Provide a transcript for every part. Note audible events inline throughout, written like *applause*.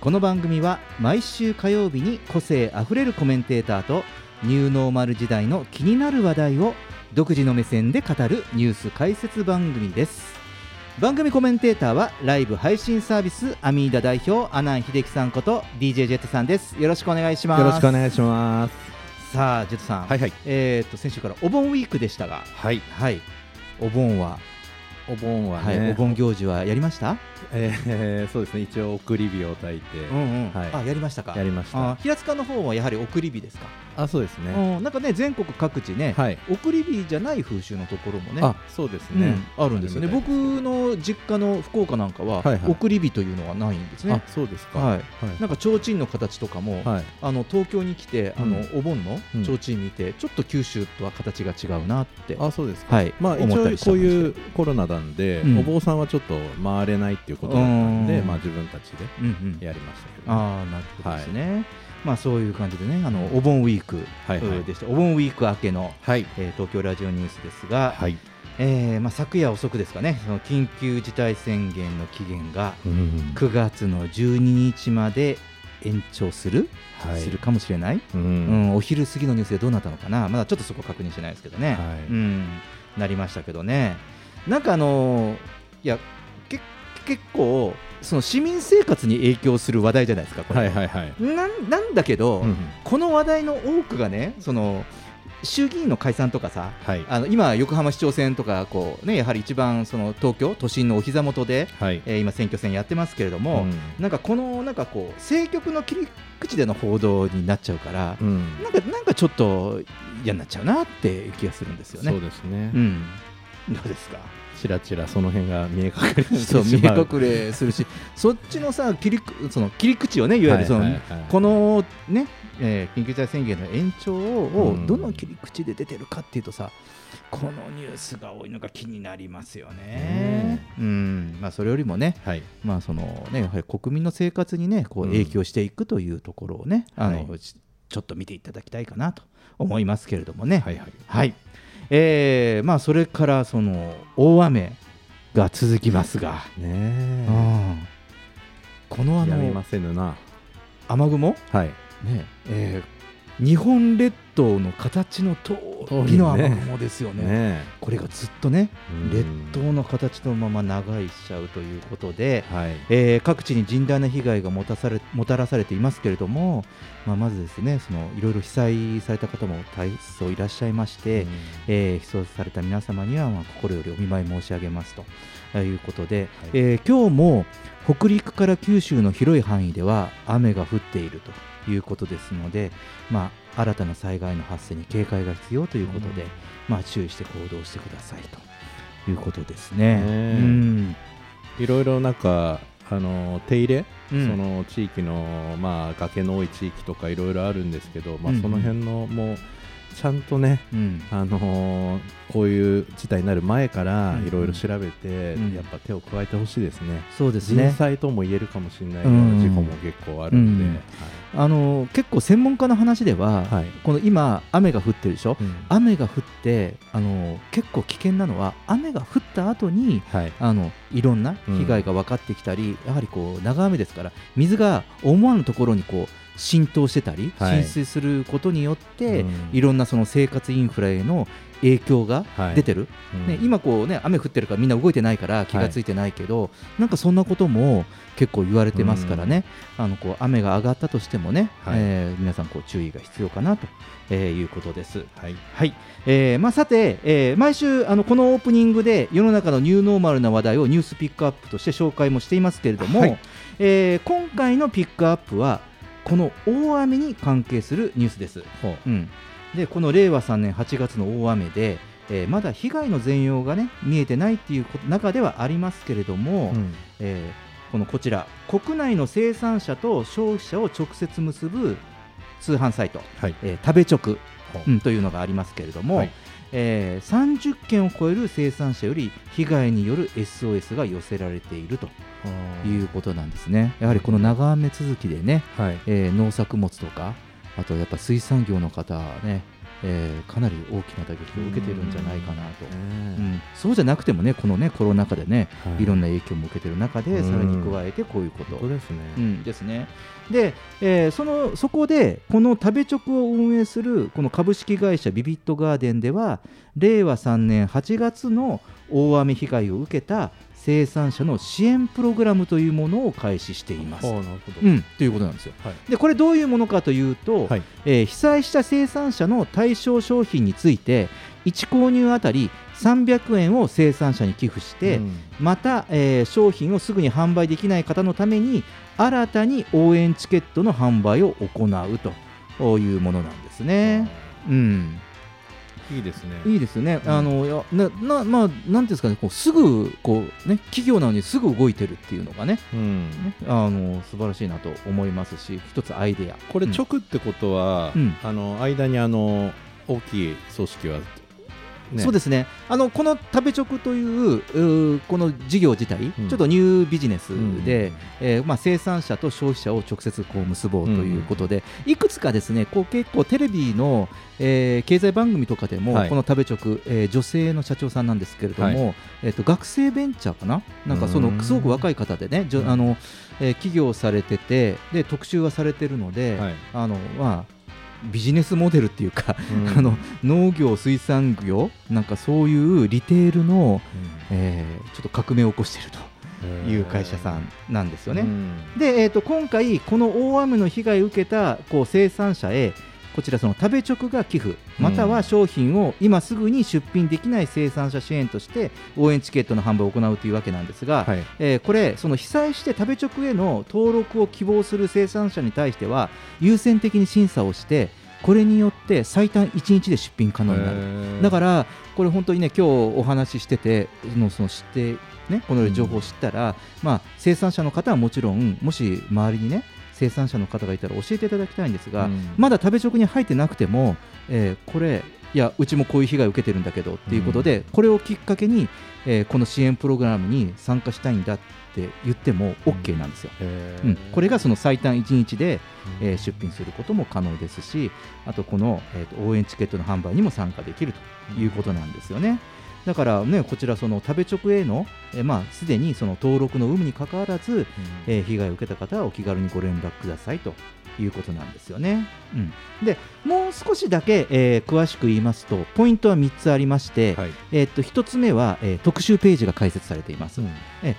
この番組は毎週火曜日に個性あふれるコメンテーターとニューノーマル時代の気になる話題を独自の目線で語るニュース解説番組です。番組コメンテーターはライブ配信サービスアミーダ代表阿南秀樹さんこと DJ ジェットさんです。よろしくお願いします。よろしくお願いします。さあジェットさん、はいはい。えー、と先週からお盆ウィークでしたが。はい。はい。お盆は、お盆ははい、ね、お盆行事はやりました？えーそうですね。一応送り火を焚いて、うんうん、はい。あやりましたか。やりました。あ平塚の方はやはり送り火ですか？あ、そうですね。うんなんかね全国各地ね、はい。送り火じゃない風習のところもねあ、そうですうんね。あるんですよね。僕の実家の福岡なんかは、はいはい。送り火というのはないんですね。あ、そうですか。はい。はい。なんか提灯の形とかも、はい。あの東京に来てあの、うん。お盆のうん。提灯見て、ちょっと九州とは形が違うなって、あ、そうですか。はい。まあ一応こういうコロナなんで、うん。お坊さんはちょっと回れないっていうことだったんで、うん。まあ自分たちでうんうん。やりましたけど、ああなるほどですね、まあそういう感じでねあのお盆ウィークはいはい。えーでした、お盆ウィーク明けの、はい。えー東京ラジオニュースですが、はい。えーまあ、昨夜遅くですかねその緊急事態宣言の期限がうん。9月の12日まで延長する、はい。するかもしれない、う。うんん、お昼過ぎのニュースでどうなったのかな、まだちょっとそこ確認してない。ですけどね、はい。うん、なりましたけどね、なんかあのーいや、け結構、その市民生活に影響する話題じゃないですか、これ。はいはいはい。なんなんだけど、うんこの話題の多くがね、その衆議院の解散とかさ、はい。あの今、横浜市長選とかこう、ね、やはり一番その東京都心のお膝元で、はい。えー今、選挙戦やってますけれども、うんなんかこのなんかこう政局の切り口での報道になっちゃうから、うん。なんかなんかちょっと嫌になっちゃうなっていう気がするんですよね。そうですね。うん、どうですか？ちらちらその辺が見え隠れう見え隠れするし、そっちのさ切りくその切り口をね、いわゆるその、はいはいはいこのね、えー緊急事態宣言の延長をうんどの切り口で出てるかっていうとさ、このニュースが多いのが気になりますよね。うんまあ、それよりもね、はい。まあそのね、やはり国民の生活にねこううん影響していくというところをね、あのはちちょっと見ていただきたいかなと思いますけれどもね。はいはい。はいえーまあ、それからその大雨が続きますが、ねうえ。んこのあのやみませぬな。雨雲、はい。ねえー日本列島の形の通りの雨雲ですよね。ねこれがずっとね、うん列島の形のまま長いしちゃうということで、え。はい。えー各地に甚大な被害がもたされもたらされていますけれども、まあ、まずですねそのいろいろ被災された方も大層いらっしゃいまして、えー被災された皆様にはまあ心よりお見舞い申し上げますとえーいうことで、はいえー今日も北陸から九州の広い範囲では雨が降っているということですので、まあ、新たな災害の発生に警戒が必要ということで、うん。まあ、注意して行動してくださいということですね。いろいろなんか、あの手入れ、うん。その地域の、まあ、崖の多い地域とかいろいろあるんですけど、まあその辺のもうちゃんとね、うん。あのーこういう事態になる前からうんいろいろ調べて、うん。やっぱ手を加えてほしいですね。そうですね。人災とも言えるかもしれないような事故も結構あるんで、うんあの結構専門家の話では、はい。はいこの今雨が降ってるでしょ、うん。雨が降ってあの結構危険なのは雨が降った後にはい。あのいろんな被害が分かってきたり、やはりこう長雨ですから水が思わぬところにこう浸透してたり、はい。浸水することによって、うん。いろんなその生活インフラへの影響がはい。出てる、うん。ね、今こう、ね、雨降ってるからみんな動いてないから気がついてないけど、なんかそんなことも結構言われてますからね、あのこう雨が上がったとしてもね、はい。えー皆さんこう注意が必要かなと、えーいうことです。はい。はい、えーまあ、さて、えー毎週あのこのオープニングで世の中のニューノーマルな話題をニュースピックアップとして紹介もしていますけれども、はい。えー今回のピックアップはこの大雨に関係するニュースです。ほう。うん、でこの令和3年8月の大雨で、えーまだ被害の全容が、ね、見えてないっていうこと中ではありますけれども、うん。えーこのこちら国内の生産者と消費者を直接結ぶ通販サイト、はい。えー食べ直、ほう。ん、というのがありますけれども、はい。えー30件を超える生産者より被害による SOS が寄せられているということなんですね。やはりこの長雨続きでね、はい。えー農作物とかあとやっぱ水産業の方はね、えーかなり大きな打撃を受けてるんじゃないかなと、うん。そうじゃなくてもねこのねコロナ禍でね、い、ろんな影響も受けてる中で、うん。さらに加えてこういうこと。ですね。うん、ですね。で、えーそのそこでこの食べ直を運営するこの株式会社ビビットガーデンでは令和3年8月の大雨被害を受けた生産者の支援プログラムというものを開始しています。なるほどうん、ということなんですよ。はいでこれどういうものかというと、はいえー被災した生産者の対象商品について1購入あたり300円を生産者に寄付して、うんまた、えー商品をすぐに販売できない方のために新たに応援チケットの販売を行うというものなんですね。うん、いいですね。いいですね。うん。あのいやななまあなんていうんですかね、こうすぐこうね企業なのにすぐ動いてるっていうのがね、うん。ねあの素晴らしいなと思いますし、一つアイデア。これうん。直ってことは、うん。あの間にあの大きい組織は、ね、そうですね。あのこの食べ直というこの事業自体、うん。ちょっとニュービジネスうんで、えーまあ、生産者と消費者を直接こう結ぼうということで、いくつかですねこう結構テレビの、えー経済番組とかでも、はい。この食べ直、えー女性の社長さんなんですけれども、はえー、と学生ベンチャーかな？なんかそうのん。すごく若い方でね、あのえー起業されててで特集はされてるので、はい。あのまあビジネスモデルっていうか、うん。あの農業、水産業なんかそういうリテールの、えーちょっと革命を起こしているという会社さんなんですよね。うん。で、えー、と今回、この大雨の被害を受けたこう生産者へこちらその食べ直が寄付または商品を今すぐに出品できない生産者支援として応援チケットの販売を行うというわけなんですが、はい。えーこれその被災して食べ直への登録を希望する生産者に対しては優先的に審査をしてこれによって最短1日で出品可能になる。だからこれ本当にね今日お話ししててのその知ってねこの情報を知ったら、まあ生産者の方はもちろんもし周りにね生産者の方がいたら教えていただきたいんですが、うん。まだ食べ直に入ってなくても、えーこれいやうちもこういう被害を受けてるんだけどっていうことで、これをきっかけに、えーこの支援プログラムに参加したいんだって言っても OK なんですよ。へー。うん、これがその最短1日で、えー出品することも可能ですしあとこの、えーと応援チケットの販売にも参加できるということなんですよね。だからねこちらその食べ直への、えーまあ、すでにその登録の有無にかかわらず、えー被害を受けた方はお気軽にご連絡くださいということなんですよね。うん、でもう少しだけ、えー詳しく言いますとポイントは3つありまして、はいえー、と1つ目は、えー特集ページが開設されています。うんえ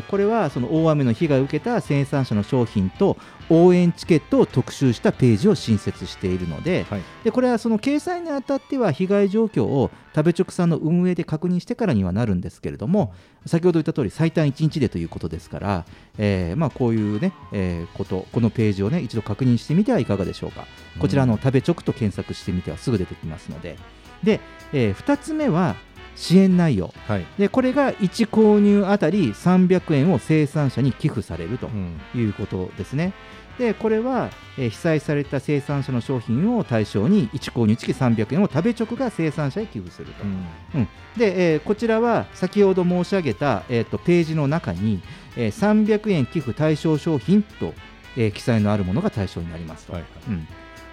ーこれはその大雨の被害を受けた生産者の商品と応援チケットを特集したページを新設しているのではい。でこれはその掲載にあたっては被害状況を食べ直さんの運営で確認してからにはなるんですけれども先ほど言った通り最短1日でということですから、えーまあ、こういう、ねえーことこのページを、ね、一度確認してみてはいかがでしょうか。こちらあの食べ直と検索してみてはすぐ出てきますので。で、え2つ目は支援内容。はい。でこれが1購入あたり300円を生産者に寄付されるとうん。いうことですね。でこれは、えー被災された生産者の商品を対象に1購入付き300円を食べ直が生産者へ寄付すると。うん。で、えーこちらは先ほど申し上げた、えーとページの中に、えー300円寄付対象商品と、えー記載のあるものが対象になりますと。はいはい。うん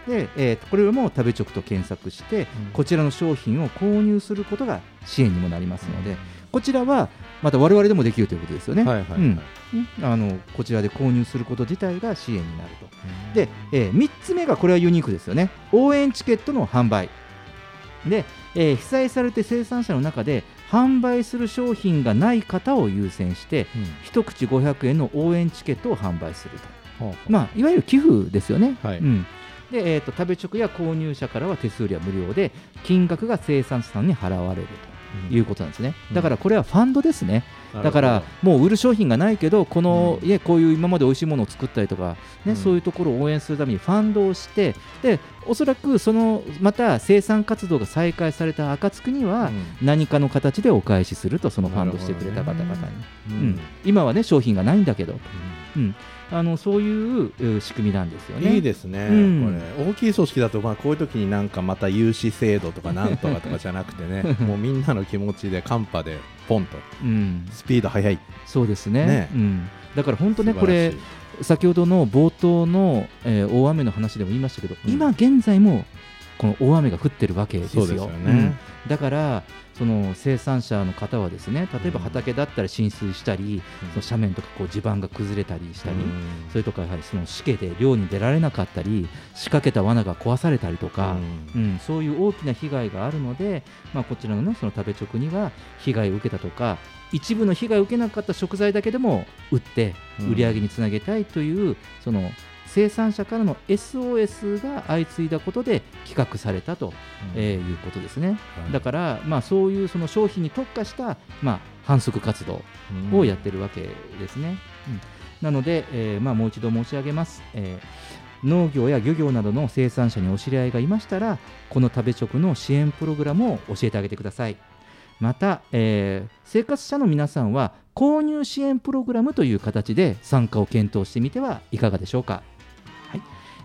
でえーとこれも食べ直と検索して、こちらの商品を購入することが支援にもなりますので、こちらはまた我々でもできるということですよね。はいはいはいうんあのこちらで購入すること自体が支援になると。で、え3つ目がこれはユニークですよね。応援チケットの販売。で、えー被災されて生産者の中で販売する商品がない方を優先して、うん一口500円の応援チケットを販売すると。ほうほうまあ、いわゆる寄付ですよね。はいうんでえー、と食べ直や購入者からは手数料は無料で金額が生産者さんに払われるということなんですね、うん。だからこれはファンドですね、なるほど。だからもう売る商品がないけどこの、うん。こういう今まで美味しいものを作ったりとか、ねうん。そういうところを応援するためにファンドをしてでおそらくそのまた生産活動が再開された暁には、何かの形でお返しするとそのファンドしてくれた方々に、うん。うん。今はね商品がないんだけど、うん、あのそういうう仕組みなんですよね。いいですね、うん。これ。大きい組織だとまあこういう時になんかまた融資制度とか *laughs* なんとかとかじゃなくてねもうみんなの気持ちでカンパでポンとうん、スピード速い。そうですね。ね。うん、だから本当ねこれ先ほどの冒頭の、えー大雨の話でも言いましたけど、うん。今現在もこの大雨が降ってるわけですよ。そうですよね。うんだからその生産者の方はですね例えば畑だったら浸水したり、その斜面とかこう地盤が崩れたりしたり、それとかやはりそのしけで漁に出られなかったり仕掛けた罠が壊されたりとか、うん。そういう大きな被害があるので、まあ、こちらの,、ね、その食べ直には被害を受けたとか一部の被害を受けなかった食材だけでも売ってうん。売り上げにつなげたいという、その生産者からの SOS が相次いだことで企画されたと、えーいうことですね。だから、まあ、そういうその商品に特化した、まあ、反則活動をやってるわけですね。うん。なので、えーまあ、もう一度申し上げます、えー農業や漁業などの生産者にお知り合いがいましたらこの食べ直の支援プログラムを教えてあげてください。また、えー生活者の皆さんは購入支援プログラムという形で参加を検討してみてはいかがでしょうか、はい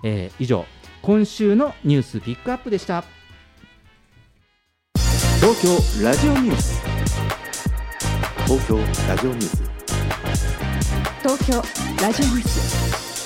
えー以上今週のニュースピックアップでした。東京ラジオニュース。東京ラジオニュース。東京ラジオニュース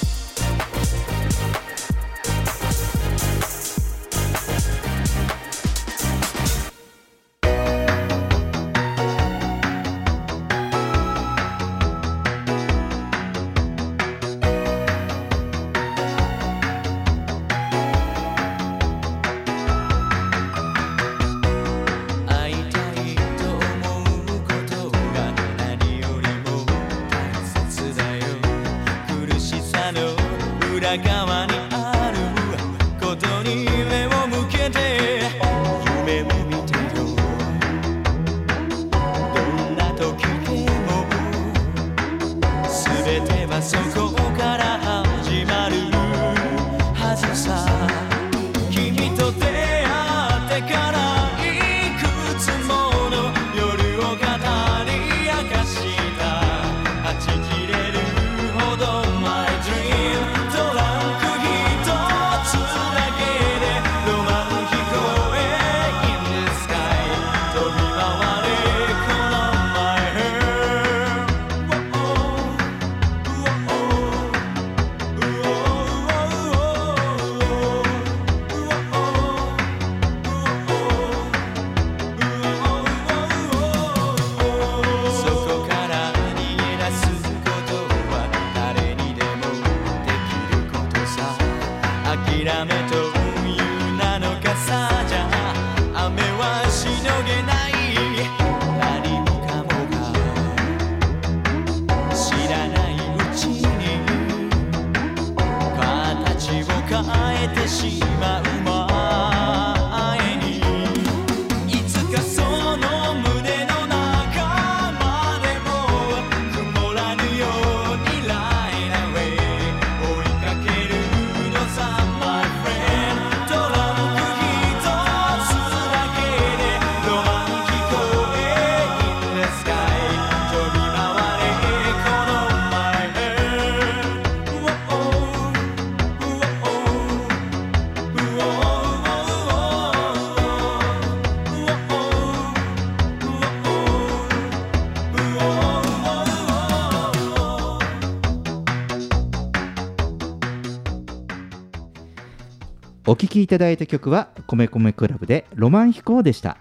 きいただいた曲は米米クラブでロマン飛行でした。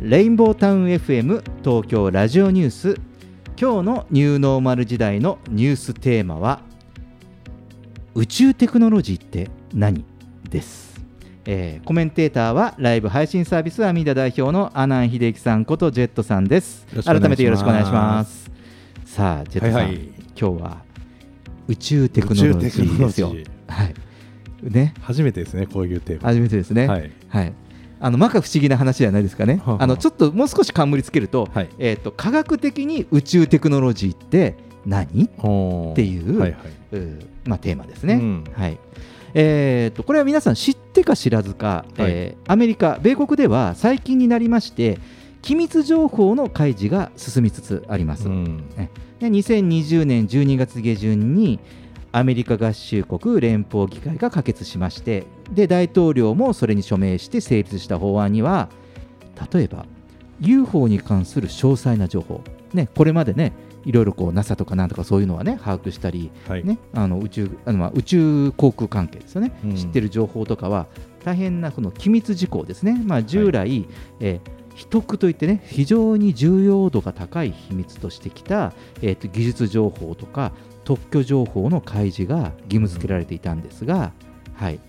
レインボータウン FM 東京ラジオニュース。今日のニューノーマル時代のニューステーマは宇宙テクノロジーって何？です、えーコメンテーターはライブ配信サービスアミダ代表の阿南秀樹さんことジェットさんです。改めてよろしくお願いします。さあジェットさん、はいはい。今日は宇宙テクノロジーですよ。はい。ね。初めてですねこういうテーマ。初めてですね。はい。はい、あの摩訶不思議な話じゃないですかね、はあはあ。あのちょっともう少し冠つけると,、はい。えー、と科学的に宇宙テクノロジーって何？っていうはいはい。うまあ、テーマですね。うん。はい。えー、とこれは皆さん知ってか知らずか、えーアメリカ、米国では最近になりまして機密情報の開示が進みつつあります。うん。で2020年12月下旬にアメリカ合衆国連邦議会が可決しましてで大統領もそれに署名して成立した法案には例えば UFO に関する詳細な情報、ね、これまでねいろいろこう NASA とかなんとかそういうのはね把握したり、はい。ね、あの宇宙あのまあ宇宙航空関係ですよね、うん。知ってる情報とかは大変なこの機密事項ですね、まあ、従来、えー秘匿といってね非常に重要度が高い秘密としてきた、えーと技術情報とか特許情報の開示が義務付けられていたんですが、はい。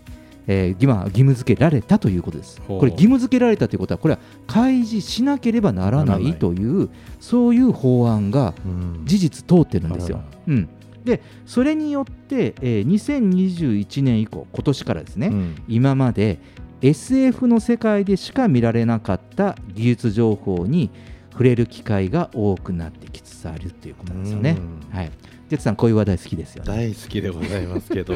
えー義務義務付けられたということです。これ義務付けられたということはこれは開示しなければならないい。というそういう法案がうん。事実通ってるんですよ。うん、でそれによって、えー2021年以降今年からですね、うん。今まで SF の世界でしか見られなかった技術情報に触れる機会が多くなってきつつあるということなんですよね。うん。はい、ジェットさんこういう話題好きですよね。大好きでございますけど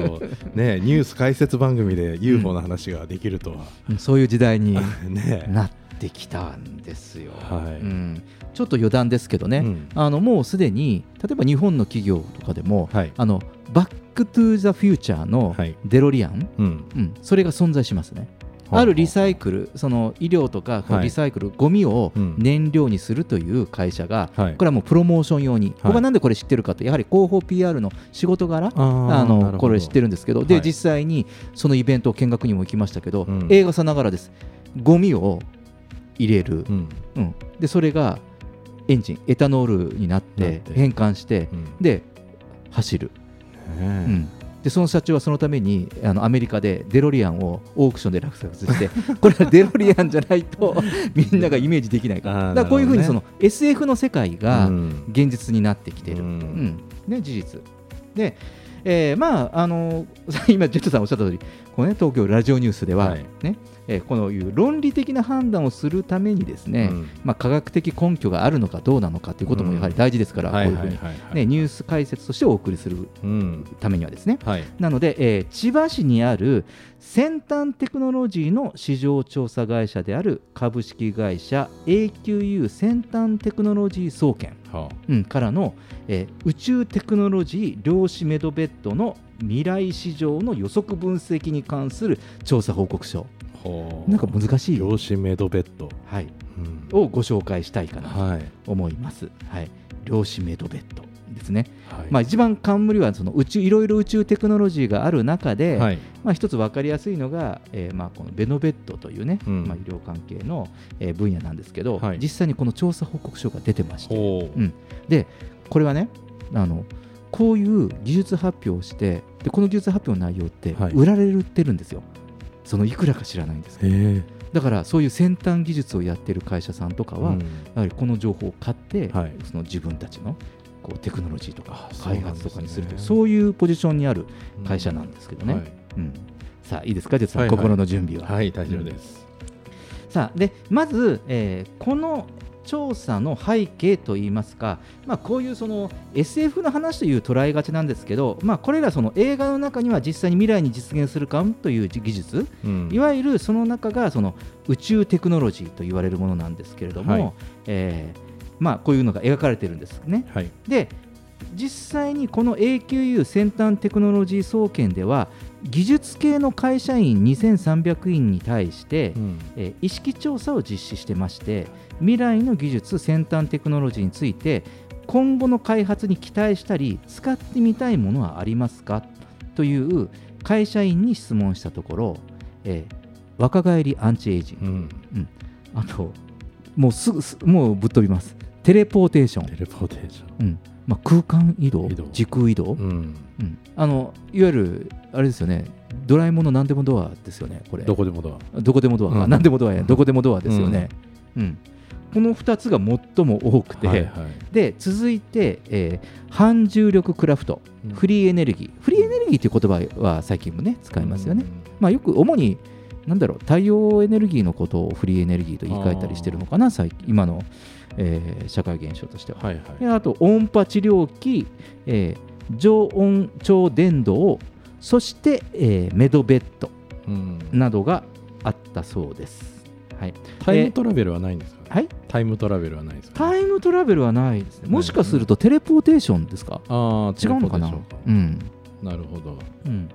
ねニュース解説番組で UFO の話ができるとは、うん。そういう時代に *laughs* ね。なってきたんですよ。はい。うん、ちょっと余談ですけどね、うん。あのもうすでに例えば日本の企業とかでも、はい。あのバック・トゥ・ザ・フューチャーのはい。デロリアン、うん。うん、それが存在しますね。はああるリサイクル、その医療とかリサイクル、ゴミをうん。燃料にするという会社が、はい。これはもうプロモーション用に、僕はなんでこれ知ってるかと、やはり広報 PR の仕事柄、あのこれ知ってるんですけど、ではい。実際にそのイベント見学にも行きましたけど、うん。映画さながらです、ゴミを入れる、うん。うん。でそれがエンジン、エタノールになってて。変換して、うん。で走る。うんでその社長はそのためにあのアメリカでデロリアンをオークションで落札して *laughs* これはデロリアンじゃないと *laughs* みんながイメージできないから。だこういうふうにその SF の世界がうん。現実になってきてる、ううん。んね、事実。で、えーまああの *laughs* 今ジェットさんおっしゃった通りこの、ね、東京ラジオニュースでは、はい。ねえーこのいう論理的な判断をするためにですね、うん。まあ、科学的根拠があるのかどうなのかということもやはり大事ですから、はいこういうふうに、ね、ニュース解説としてお送りするうん。ためにはですね、はい。なので、えー千葉市にある先端テクノロジーの市場調査会社である株式会社 AQU 先端テクノロジー総研、はうんからの、えー宇宙テクノロジー量子メドベッドの未来市場の予測分析に関する調査報告書、なんか難しい、量子メドベッド。はい、うん。をご紹介したいかなはい。と思います。はい、量子メドベッドですね。はい。まあ、一番冠はその宇宙いろいろ宇宙テクノロジーがある中で、はい。まあ、一つ分かりやすいのが、えーまあ、このベノベッドというね、うん。まあ、医療関係の、えー分野なんですけど、はい。実際にこの調査報告書が出てまして、ほううん。でこれはねあのこういう技術発表をしてでこの技術発表の内容ってはい。売られてるんですよ、そのいくらか知らないんですだからそういう先端技術をやってる会社さんとかは、うん。やはりこの情報を買って、はい。その自分たちのこうテクノロジーとか開発とかにするというそういうポジションにある会社なんですけどね。はい。うん。さあいいですか、実ははいはい。心の準備は。はい大丈夫です。さあでまず、えーこの調査の背景といいますか、まあ、こういうその SF の話という捉えがちなんですけど、まあ、これらその映画の中には実際に未来に実現するかもという技術、うん。いわゆるその中がその宇宙テクノロジーと言われるものなんですけれども、はい。えーまあ、こういうのが描かれてるんですね。はい。で実際にこの AQU 先端テクノロジー総研では技術系の会社員2300人に対して、うん。えー意識調査を実施してまして未来の技術先端テクノロジーについて今後の開発に期待したり使ってみたいものはありますか？という会社員に質問したところ、えー若返りアンチエイジング、うん。あともうすぐすもうぶっ飛びます。テレポーテーション、テレポーテーション。うん。まあ、空間移動時空移動、うん。うん。あのいわゆるあれですよね。ドラえもんの何でもドアですよねこれ。どこでもドア。どこでもドアか、うん。何でもドアや。どこでもドアですよね、うんこの2つが最も多くて、はいはい。で続いて、えー反重力クラフトうん。フリーエネルギー、フリーエネルギーという言葉は最近もね使いますよね、まあ、よく主になんだろう太陽エネルギーのことをフリーエネルギーと言い換えたりしてるのかな最近今の、えー社会現象としては、はいはい。であと音波治療器、えー常温超電導そして、えーメドベッドうん。などがあったそうです、はい、タイムトラベルはないんですか？はい？タイムトラベルはないですか？タイムトラベルはないですね。もしかするとテレポーテーションですか？ああ違うのかな？うん、なるほど。うん、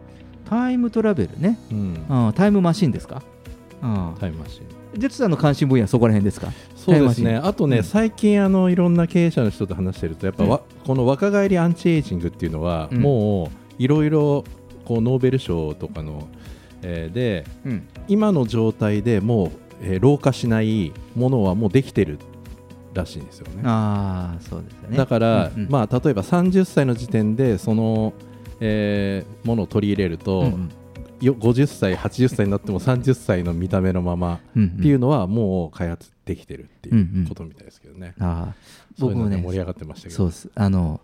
タイムトラベルね。うん。あータイムマシンですか？あタイムマシン。ージェッツさんの関心分野はそこら辺ですか？そうですね。あとね、うん。最近あのいろんな経営者の人と話してるとやっぱわ、この若返りアンチエイジングっていうのは、うん。もういろいろこうノーベル賞とかの、えーでうん。今の状態でもう、えー老化しないものはもうできてるらしいんですよね。ああそうですよねだから、うんうんまあ、例えば30歳の時点でその、えーものを取り入れると、うんうんよ50歳、80歳になっても30歳の見た目のままうんっていうのはもう開発できてるっていんうんうことみたいですけどね。ああそういう僕もね盛り上がってましたけど。そうですあの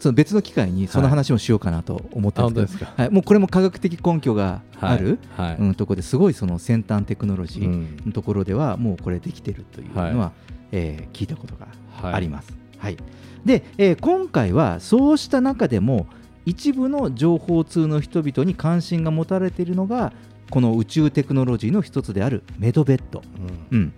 その別の機会にその話もしようかなと思ってんですすか。はい、もうこれも科学的根拠がある、はい。うん、ところですごいその先端テクノロジーうん。のところではもうこれできてるというのは、はえー聞いたことがはいあります。はい。で、えー今回はそうした中でも一部の情報通の人々に関心が持たれているのがこの宇宙テクノロジーの一つであるメドベッド。うん。うん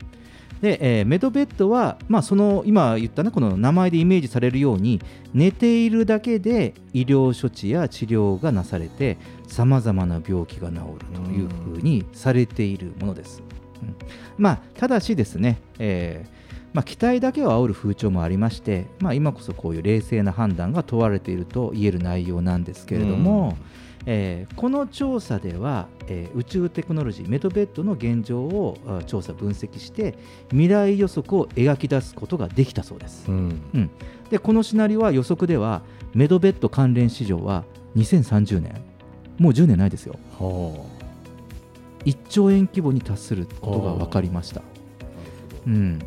でえーメドベッドは、まあ、その今言ったねこの名前でイメージされるように寝ているだけで医療処置や治療がなされてさまざまな病気が治るというふうにされているものです。うん。まあ、ただしですね、えーまあ、期待だけを煽る風潮もありまして、まあ、今こそこういう冷静な判断が問われていると言える内容なんですけれども、えーこの調査では、えー宇宙テクノロジーメドベッドの現状をあ調査分析して未来予測を描き出すことができたそうです。うん。でこのシナリオは予測ではメドベッド関連市場は2030年。もう10年ないですよ。は1兆円規模に達することが分かりました。うん。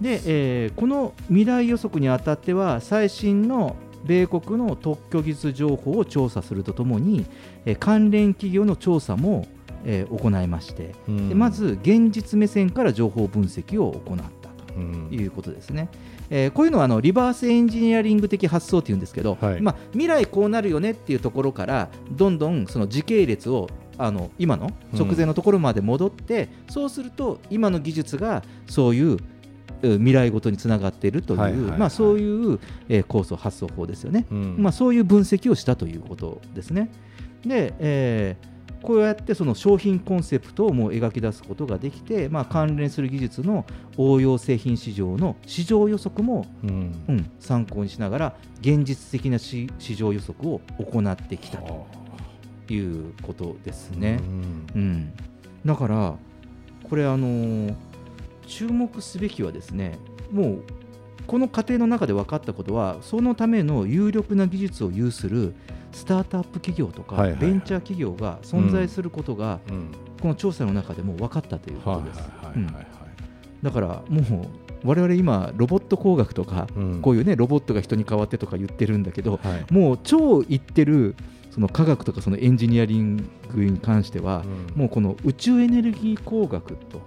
で、えーこの未来予測にあたっては最新の米国の特許技術情報を調査するとともに、えー関連企業の調査も、えー行いまして、あうん。でまず現実目線から情報分析を行ったとうん。いうことですね。えーこういうのはあのリバースエンジニアリング的発想っていうんですけど、はい。まあ、未来こうなるよねっていうところからどんどんその時系列をあの今の直前のところまで戻って、そうすると今の技術がそういうう未来ごとにつながっているという、まあ、そういう、えー構想発想法ですよね。うんまあ、そういう分析をしたということですね。で、えーこうやってその商品コンセプトをもう描き出すことができて、まあ、関連する技術の応用製品市場の市場予測も、うんうん、参考にしながら現実的な市市場予測を行ってきたということですね。うんうん、だからこれあのー注目すべきはですねもうこの過程の中で分かったことはそのための有力な技術を有するスタートアップ企業とか、はいはいはい。ベンチャー企業が存在することが、うん。この調査の中でも分かったというこはいとです。だからもう我々今ロボット工学とか、うん。こういうねロボットが人に代わってとか言ってるんだけど、はい。もう超言ってるその科学とかそのエンジニアリングに関しては、うん。もうこの宇宙エネルギー工学と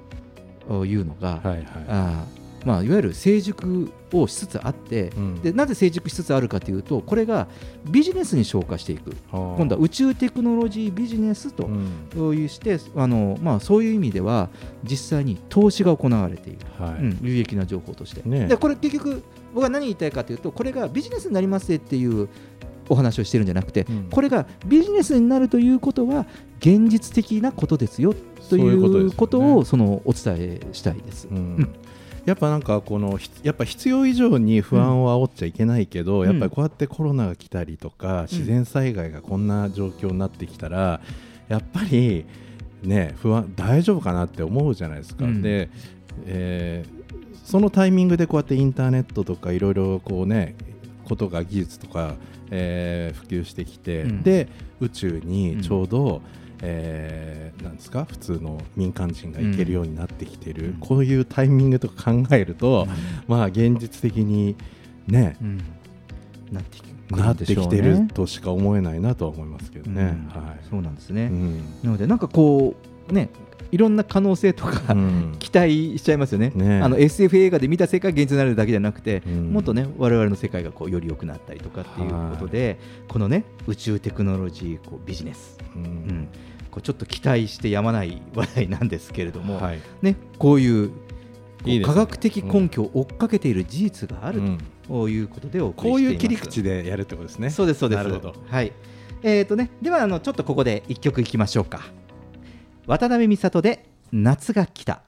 いうのが、はいはい。あーまあ、いわゆる成熟をしつつあって、うん。でなぜ成熟しつつあるかというとこれがビジネスに昇華していく。今今度は宇宙テクノロジービジネスとうん。いうして、あのまあ、そういう意味では実際に投資が行われている、はい。うん、有益な情報として、ねでこれ結局僕は何言いたいかというとこれがビジネスになりますっていうお話をしてるんじゃなくて、うん。これがビジネスになるということは現実的なことですよといいうことをそのお伝えしたいです。うん。うん。やっぱなんかこのひやっぱ必要以上に不安を煽っちゃいけないけど、ん。やっぱりこうやってコロナが来たりとか、自然災害がこんな状況になってきたらやっぱりね不安大丈夫かなって思うじゃないですか。うん。でえーそのタイミングでこうやってインターネットとかいろいろこうねことが技術とか、えー普及してきて、うん。で宇宙にちょうど、えーなんですか普通の民間人が行けるようになってきてる、うん。こういうタイミングとか考えると、まあ現実的にね、うん。なってきなってきてるねとしか思えないなとは思いますけどね。うん。はい。そうなんですね、うん。なのでなんかこうねいろんな可能性とか、うん。期待しちゃいますよね。ね。あの SF 映画で見た世界が現実になるだけじゃなくて、うん。もっとね我々の世界がこうより良くなったりとかっていうことで、このね宇宙テクノロジーこうビジネス、うん。うん。こうちょっと期待してやまない話題なんですけれども、はい。ね、こういういいね。科学的根拠を追っかけている事実があるうん。ということでこういう切り口でやるってことですね。そうですそうです。はい。えーとね、ではあのちょっとここで一曲いきましょうか渡辺美里で「夏が来た」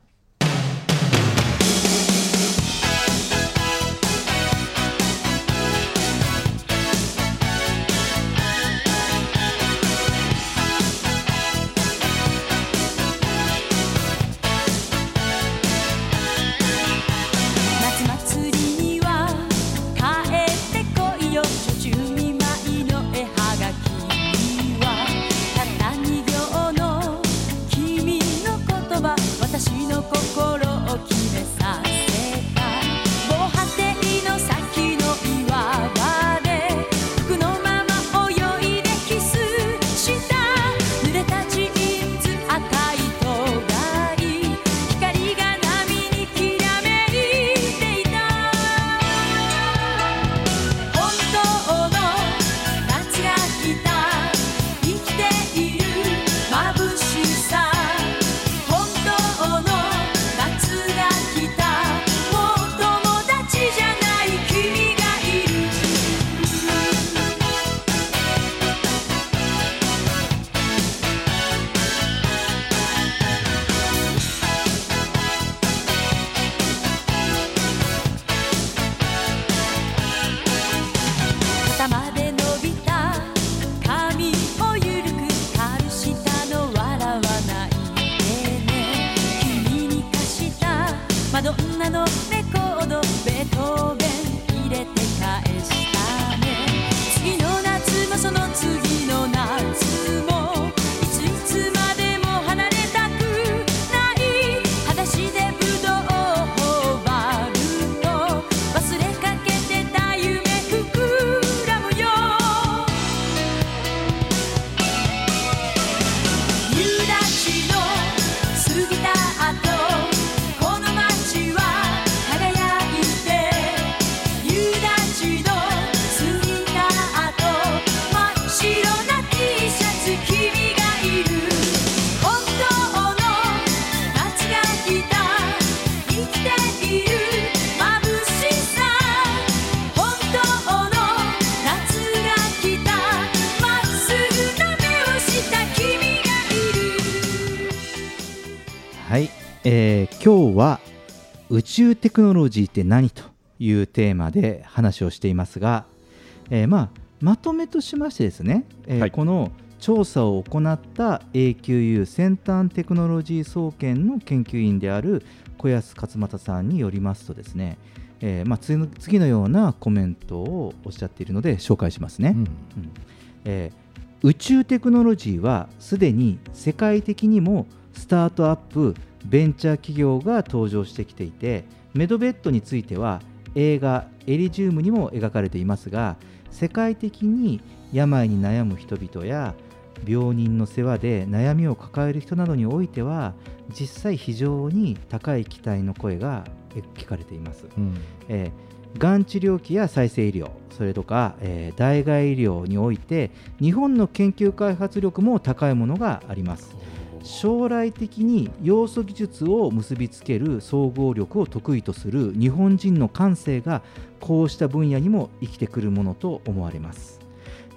宇宙テクノロジーって何というテーマで話をしていますが、えーまあ、まとめとしましてですね、えーはい。この調査を行った AQU 先端テクノロジー総研の研究員である小安勝又さんによりますとですね、えーまあ、次の次のようなコメントをおっしゃっているので紹介しますね。うん。えー宇宙テクノロジーはすでに世界的にもスタートアップベンチャー企業が登場してきていてメドベッドについては映画「エリジウム」にも描かれていますが世界的に病に悩む人々や病人の世話で悩みを抱える人などにおいては実際非常に高い期待の声がえ聞かれています。うんえーがん治療器や再生医療それとか、えー代替医療において日本の研究開発力も高いものがあります将来的に要素技術を結びつける総合力を得意とする日本人の感性がこうした分野にも生きてくるものと思われます、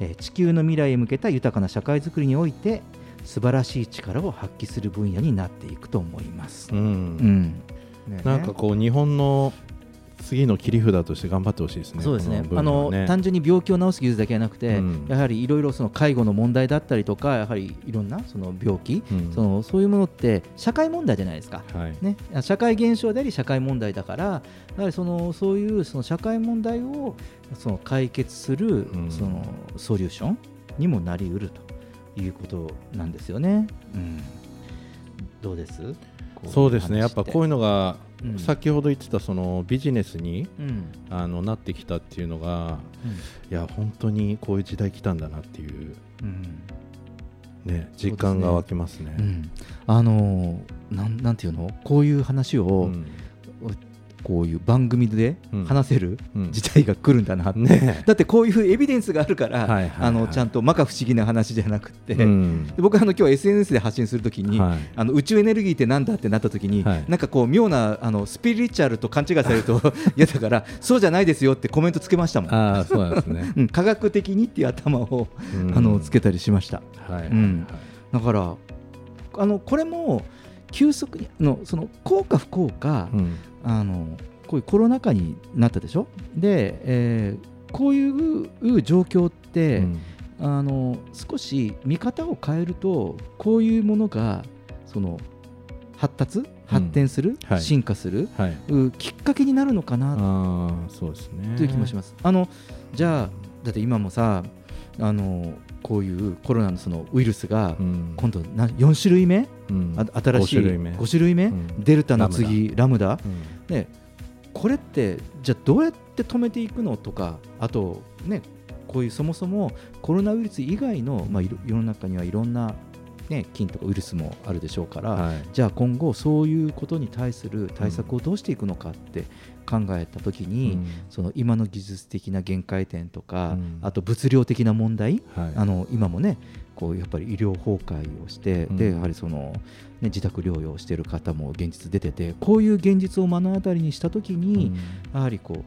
えー地球の未来へ向けた豊かな社会づくりにおいて素晴らしい力を発揮する分野になっていくと思います、うん。うん。ね。なんかこう日本の次の切り札として頑張ってほしいですね。そうですねこ分あの単純に病気を治す技術だけじゃなくて、うんやはりいろいろその介護の問題だったりとかやはりいろんなその病気、うんそのそういうものって社会問題じゃないですか。はい。ね、社会現象であり社会問題だからやはりそのそういうその社会問題をその解決するうんそのソリューションにもなりうるということなんですよね。うん、どうです？そうですね。やっぱこういうの、のが、うん。先ほど言ってたそのビジネスにうん。あのなってきたっていうのが、うん。いや本当にこういう時代来たんだなっていううん。ね実感が湧きますね。うん。あのーなんなんていうの？こういう話を、うんこういう番組でうん。話せるうん。事態が来るんだなって、ねだってこういうエビデンスがあるから、はいはいはい。あのちゃんと摩訶不思議な話じゃなくて、うん。で僕あの今日 SNS で発信するときに、はい。あの宇宙エネルギーってなんだってなったときに、はい。なんかこう妙なあのスピリチュアルと勘違いされると *laughs* 嫌だからそうじゃないですよってコメントつけましたもん。ああそうなんですね。*laughs* うん、科学的にっていう頭を、うん。あのつけたりしました。はい、うん。だからあのこれも急速にのその効か不効か、うん。あのこういうコロナ禍になったでしょ？で、えーこういう状況って、うん。あの少し見方を変えるとこういうものがその発達発展する、はい。進化する、はい。うきっかけになるのかなああそうですね。という気もします。あのじゃあだって今もさあのこういうコロナのそのウイルスがうん。今度な4種類目、うん。あ新しい五種類目。5種類目、うん。デルタの次ラムダ？うん。ね、これってじゃあどうやって止めていくのとかあとねこういうそもそもコロナウイルス以外の、まあ、いろ世の中にはいろんな、ね、菌とかウイルスもあるでしょうから、はい。じゃあ今後そういうことに対する対策をどうしていくのかって考えた時に、うん。その今の技術的な限界点とか、うん。あと物量的な問題、はい。あの今もねこうやっぱり医療崩壊をして、うん。でやはりその、ね、自宅療養している方も現実出ててこういう現実を目の当たりにした時に、やはりこう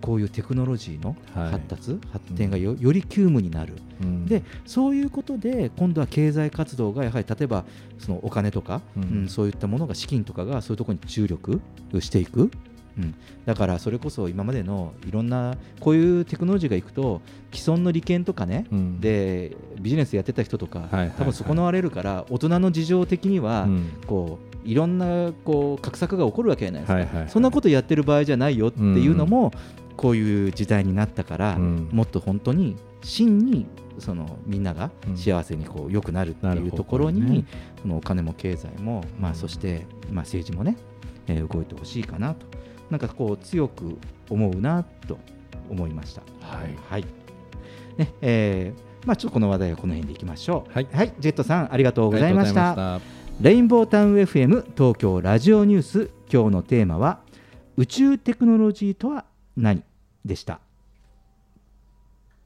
こういうテクノロジーのはい。発達、発展がよより急務になる、うん。でそういうことで今度は経済活動がやはり例えばそのお金とか、うん。うんそういったものが資金とかがそういうところに注力していく、うん、だからそれこそ今までのいろんなこういうテクノロジーがいくと既存の利権とかね、うん。でビジネスやってた人とか、はいはい多分損なわれるから大人の事情的には、うん。こういろんなこう画策が起こるわけじゃないですか、はいはいはい。そんなことやってる場合じゃないよっていうのも、こういう時代になったから、うん。もっと本当に真にそのみんなが幸せにこう良くなるっていうところに、そのお金も経済も、まあ、そして、まあ、政治もね、えー動いてほしいかなとなんかこう強く思うなと思いました。はいはいねえーまあ、ちょっとこの話題はこの辺でいきましょう。はいジェットさんありがとうございました。レインボータウン FM 東京ラジオニュース今日のテーマは宇宙テクノロジーとは何でした？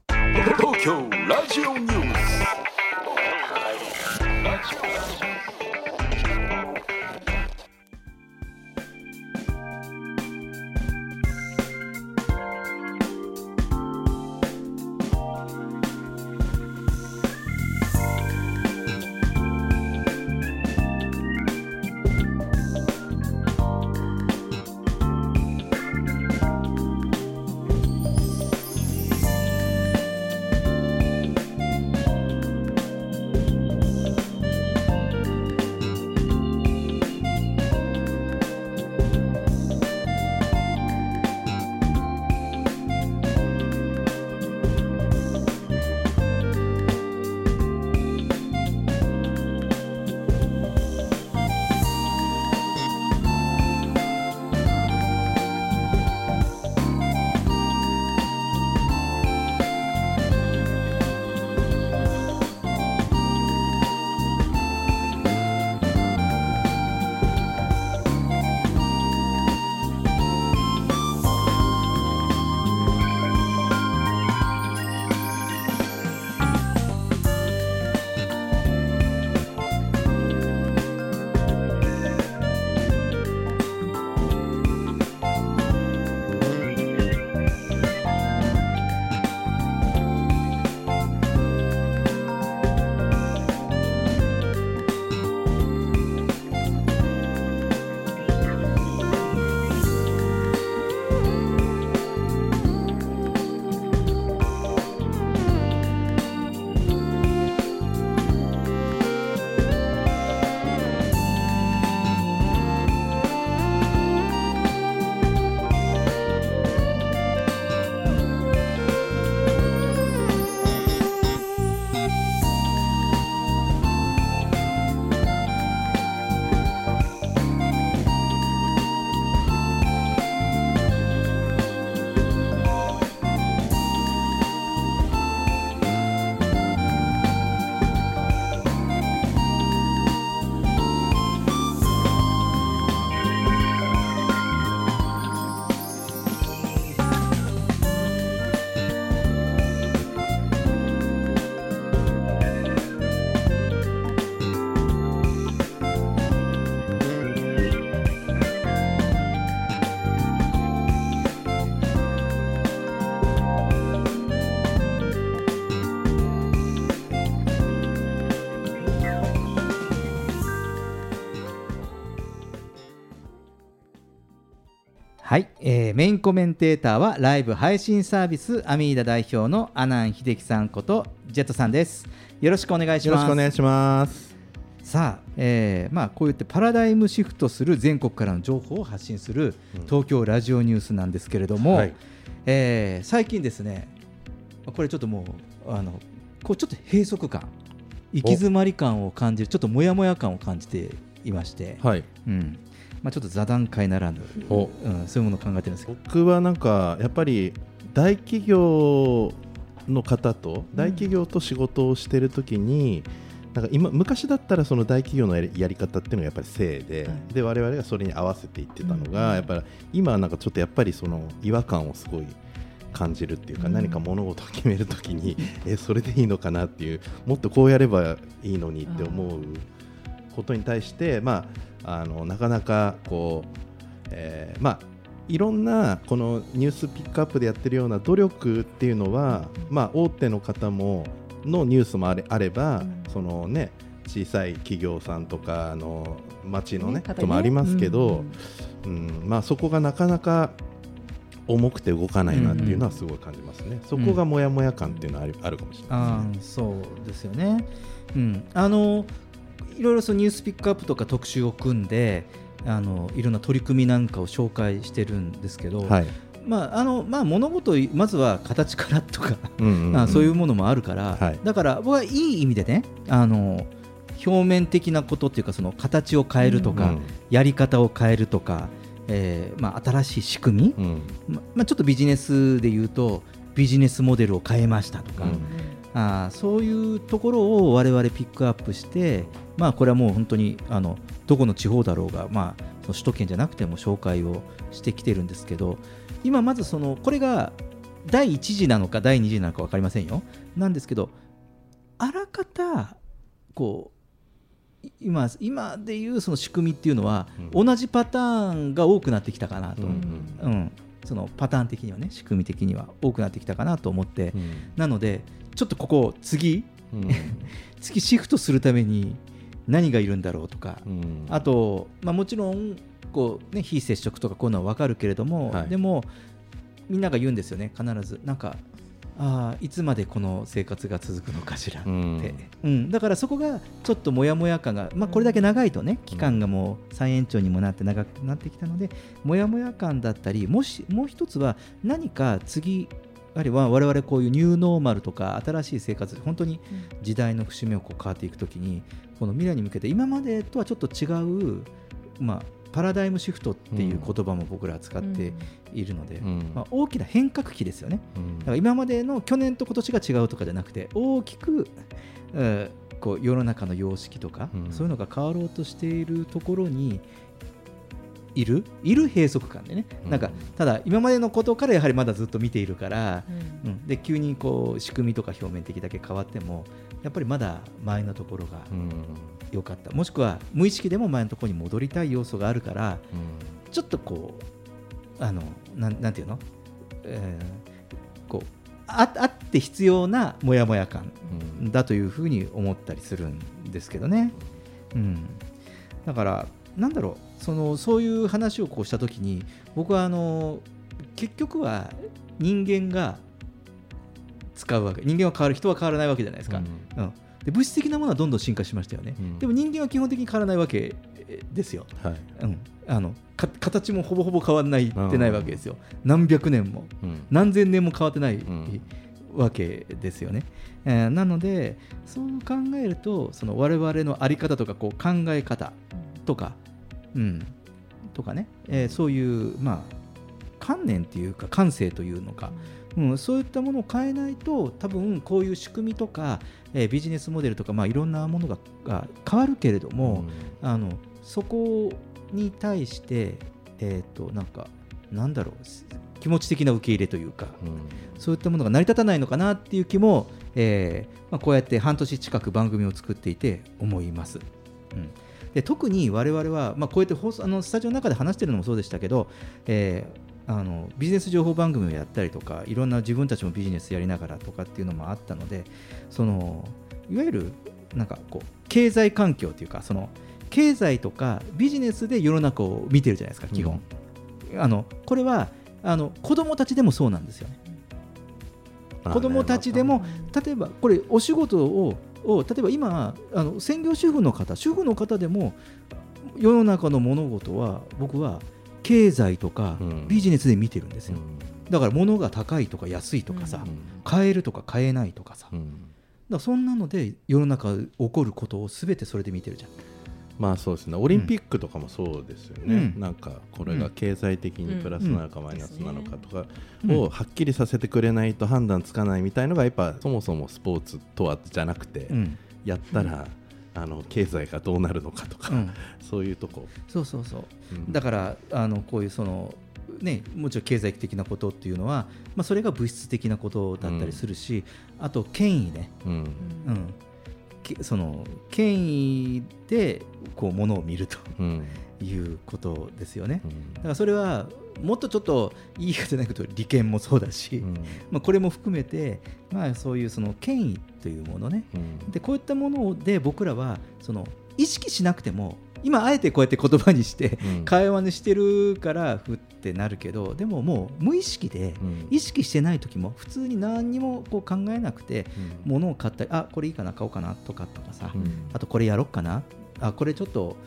東京ラジオニュースえーメインコメンテーターはライブ配信サービスアミーダ代表の阿南秀樹さんことジェットさんですよろしくお願いしよろますしくお願いします。さあ、えーまあ、こうやってパラダイムシフトする全国からの情報を発信する東京ラジオニュースなんですけれども、はいえー最近ですねこれちょっともうあのこうちょっと閉塞感行き詰まり感を感じるちょっとモヤモヤ感を感じていまして、はい。うんまあ、ちょっと座談会ならぬ、お。うん、そういうものを考えてるんですけど。僕はなんかやっぱり大企業の方と大企業と仕事をしてるときに、なんか今昔だったらその大企業のやり方っていうのがやっぱり正で、で我々がそれに合わせていってたのが、やっぱり今はなんかちょっとやっぱりその違和感をすごい感じるっていうか、何か物事を決めるときに *laughs* えそれでいいのかなっていうもっとこうやればいいのにって思うことに対して、まあ、あのなかなかこう、えーまあいろんなこのニュースピックアップでやってるような努力っていうのは、まあ、大手の方ものニュースもあれあれば、そのね小さい企業さんとかあの町のねね方ね。ともありますけど、うん。まあ、そこがなかなか重くて動かないなっていうのはすごい感じますね、そこがモヤモヤ感っていうのはあるかもしれないあーそうですよね、うん、あのいろいろそのニュースピックアップとか特集を組んであのいろんな取り組みなんかを紹介してるんですけど、はい。まああのまあ、物事をまずは形からとか、うんうんうん。*laughs* あそういうものもあるから、はい。だから僕はいい意味でねあの表面的なことっていうかその形を変えるとか、うんやり方を変えるとか、えーまあ、新しい仕組み、うん。ままあ、ちょっとビジネスで言うとビジネスモデルを変えましたとか、あーそういうところを我々ピックアップして、まあ、これはもう本当にあのどこの地方だろうが、まあ、その首都圏じゃなくても紹介をしてきてるんですけど今まずそのこれが第1次なのか第2次なのか分かりませんよ。なんですけどあらかたこうい今今でいうその仕組みっていうのは、同じパターンが多くなってきたかなと、うんそのパターン的にはね仕組み的には多くなってきたかなと思って、なのでちょっとここ次、*laughs* 次シフトするために何がいるんだろうとか、あと、まあ、もちろんこう、ね、非接触とかこういうのは分かるけれども、はい。でもみんなが言うんですよね必ず。なんかあーいつまでこの生活が続くのかしらって、うん。だからそこがちょっともやもや感が、まあ、これだけ長いとね期間がもう再延長にもなって長くなってきたのでもやもや感だったりもしもう一つは何か次あるいは我々こういうニューノーマルとか新しい生活本当に時代の節目をこう変わっていくときにこの未来に向けて今までとはちょっと違う、まあ、パラダイムシフトっていう言葉も僕らは使っているので、まあ、大きな変革期ですよね、だから今までの去年と今年が違うとかじゃなくて大きく、えーこう世の中の様式とか、そういうのが変わろうとしているところにいる？いる閉塞感でね、なんかただ今までのことからやはりまだずっと見ているから、うん。で急にこう仕組みとか表面的だけ変わってもやっぱりまだ前のところが良かった、もしくは無意識でも前のところに戻りたい要素があるから、ちょっとこうあのなんなんていうの、えーこうああって必要なモヤモヤ感だというふうに思ったりするんですけどね。うん、だからなんだろうそのそういう話をこうしたときに僕はあの結局は人間が使うわけ人間は変わる人は変わらないわけじゃないですか、うん。で物質的なものはどんどん進化しましたよね、でも人間は基本的に変わらないわけですよ、はい。うん、あのか形もほぼほぼ変わらないってないわけですよ。何百年も、うん。何千年も変わってない、わけですよね、えーなのでそう考えるとその我々の在り方とかこう考え方とか、うん、とかね、えーそういうまあ観念っていうか感性というのか、うん、そういったものを変えないと多分こういう仕組みとか、えービジネスモデルとか、まあ、いろんなものがが変わるけれども、あのそこに対して、えー、となんかなんだろう気持ち的な受け入れというか、そういったものが成り立たないのかなっていう気も、えーまあ、こうやって半年近く番組を作っていて思います。うんで特に我々は、まあ、こうやって放送あのスタジオの中で話してるのもそうでしたけど、えーあのビジネス情報番組をやったりとかいろんな自分たちもビジネスやりながらとかっていうのもあったのでそのいわゆるなんかこう経済環境というかその経済とかビジネスで世の中を見てるじゃないですか基本、あのこれはあの子供たちでもそうなんですよね。子供たちでも例えばこれお仕事をを例えば今あの専業主婦の方主婦の方でも世の中の物事は僕は経済とかうん。ビジネスで見てるんですよ、うん。だから物が高いとか安いとかさ、買えるとか買えないとかさ、だかうんらそんなので世の中起こることを全てそれで見てるじゃんまあそうですね。オリンピックとかもそうですよね、うん。なんかこれが経済的にプラスなのかマイナスなのかとかうん。をはっきりさせてくれないと判断つかないみたいのがやっぱそもそもスポーツとはじゃなくて、うん。やったら、あの経済がどうなるのかとか、うん。そういうとこ、そうそうそう。うん。だからあのこういうそのねもちろん経済的なことっていうのは、まあ、それが物質的なことだったりするし、あと権威ね、うん。うん、けその権威でこうものを見るとうん。いうことですよね。うん。だからそれはもっとちょっといい言い方じゃないけど利権もそうだし、うん。まあ、これも含めて、まあ、そういうその権威というものね。うん。でこういったもので僕らはその意識しなくても今あえてこうやって言葉にしてうん。会話にしてるからふってなるけどでももう無意識でうん。意識してない時も普通に何にもこう考えなくてうん。物を買ったりあこれいいかな買おうかなとかとかさうん。あとこれやろっかなあこれちょっと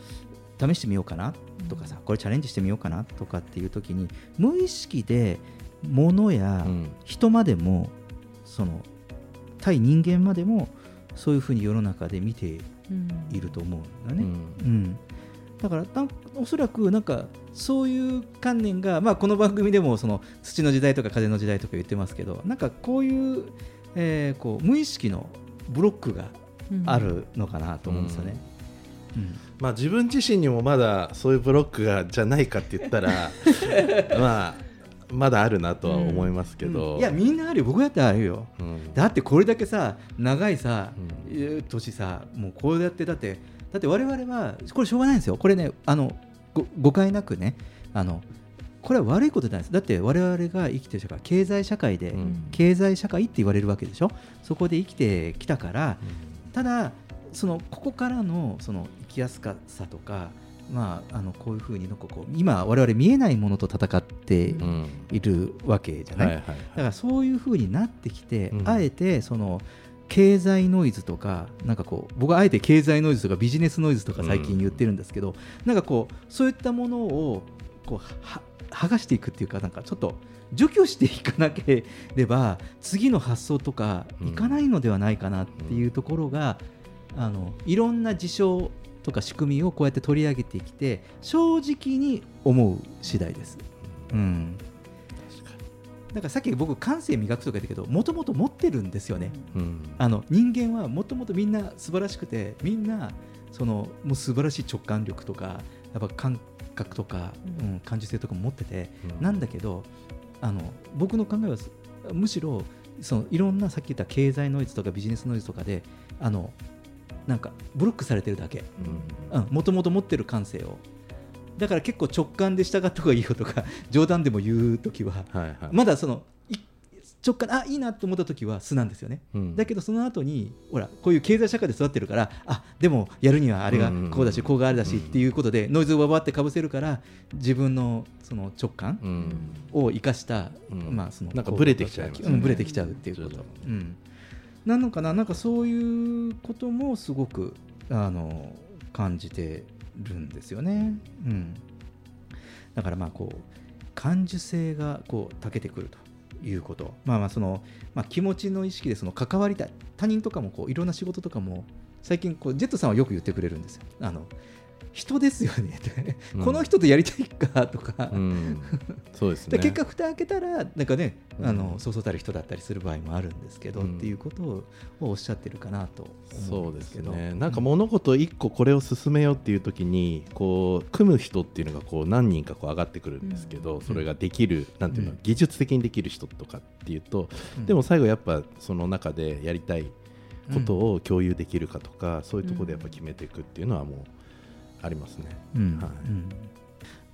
試してみようかなとかさこれチャレンジしてみようかなとかっていう時に無意識で物やうん。人までもその対人間までもそういうふうに世の中で見ていると思うんだね。うん。だからおそらくなんかそういう観念が、まあ、この番組でもその土の時代とか風の時代とか言ってますけどなんかこういう,、えーこう無意識のブロックがあるのかなと思うんですよね。うん。まあ自分自身にもまだそういうブロックがじゃないかって言ったら *laughs* まあまだあるなとは思いますけど、うん。いやみんなあるよ。僕だってあるよ。うん。だってこれだけさ長いさ、うえー年さもうこうやってだってだって我々はこれしょうがないんですよ。これねあのご誤解なくねあのこれは悪いことじゃないです。だって我々が生きてる社会経済社会で、うん。経済社会って言われるわけでしょ？そこで生きてきたからただそのここからのその生きやすかさとかまああのこういうふうになんかこう今我々見えないものと戦ってうん。いるわけじゃない、はいはいはい。だからそういう風になってきて、うん。あえてその経済ノイズとかなんかこう僕はあえて経済ノイズとかビジネスノイズとか最近言ってるんですけど、なんかこうそういったものをこうは剥がしていくっていうかなんかちょっと除去していかなければ次の発想とかいかないのではないかなっていうところが、あのいろんな事象とか仕組みをこうやって取り上げてきて正直に思う次第です。うん。だからさっき僕感性磨くとか言ったけどもともと持ってるんですよね。うん。あの人間はもともとみんな素晴らしくてみんなそのもう素晴らしい直感力とかやっぱ感覚とか、うん感受性とかも持ってて、うん。なんだけどあの僕の考えはむしろそのいろんなさっき言った経済ノイズとかビジネスノイズとかであのなんかブロックされてるだけ。もともと持ってる感性を。だから結構直感で従った方がいいよとか *laughs* 冗談でも言う時ははいはい。まだそのい直感あいいなと思った時は素なんですよね、うん。だけどその後にほらこういう経済社会で育ってるからあでもやるにはあれがこうだし、うん。こうがあれだしっていうことでノイズをばばってかぶせるから自分のその直感うん。を生かした、うん。まあそのなんかブレてきちゃいますね。うんブレてきちゃうっていうこと、うん、なのかな？なんかそういうこともすごくあの感じてるんですよね、うん、だからまあこう感受性がこう長けてくるということ。まあまあその、まあ、気持ちの意識でその関わりたい他人とかもこういろんな仕事とかも最近こうジェットさんはよく言ってくれるんですよ。あの人ですよねこの人とやりたいかとか、うん。そうですね。で結果蓋開けたらなんかね、あのそうそうたる人だったりする場合もあるんですけど、うん。っていうことをおっしゃってるかなと思そううんですけど。ね。なんか物事一個これを進めようっていう時にこう組む人っていうのがこう何人かこう上がってくるんですけど、それができるなんていうの、うん。技術的にできる人とかっていうと、うん。でも最後やっぱその中でやりたいことを共有できるかとか、そういうところでやっぱ決めていくっていうのはもうありますね。うんはい。うん。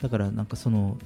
だからなんかその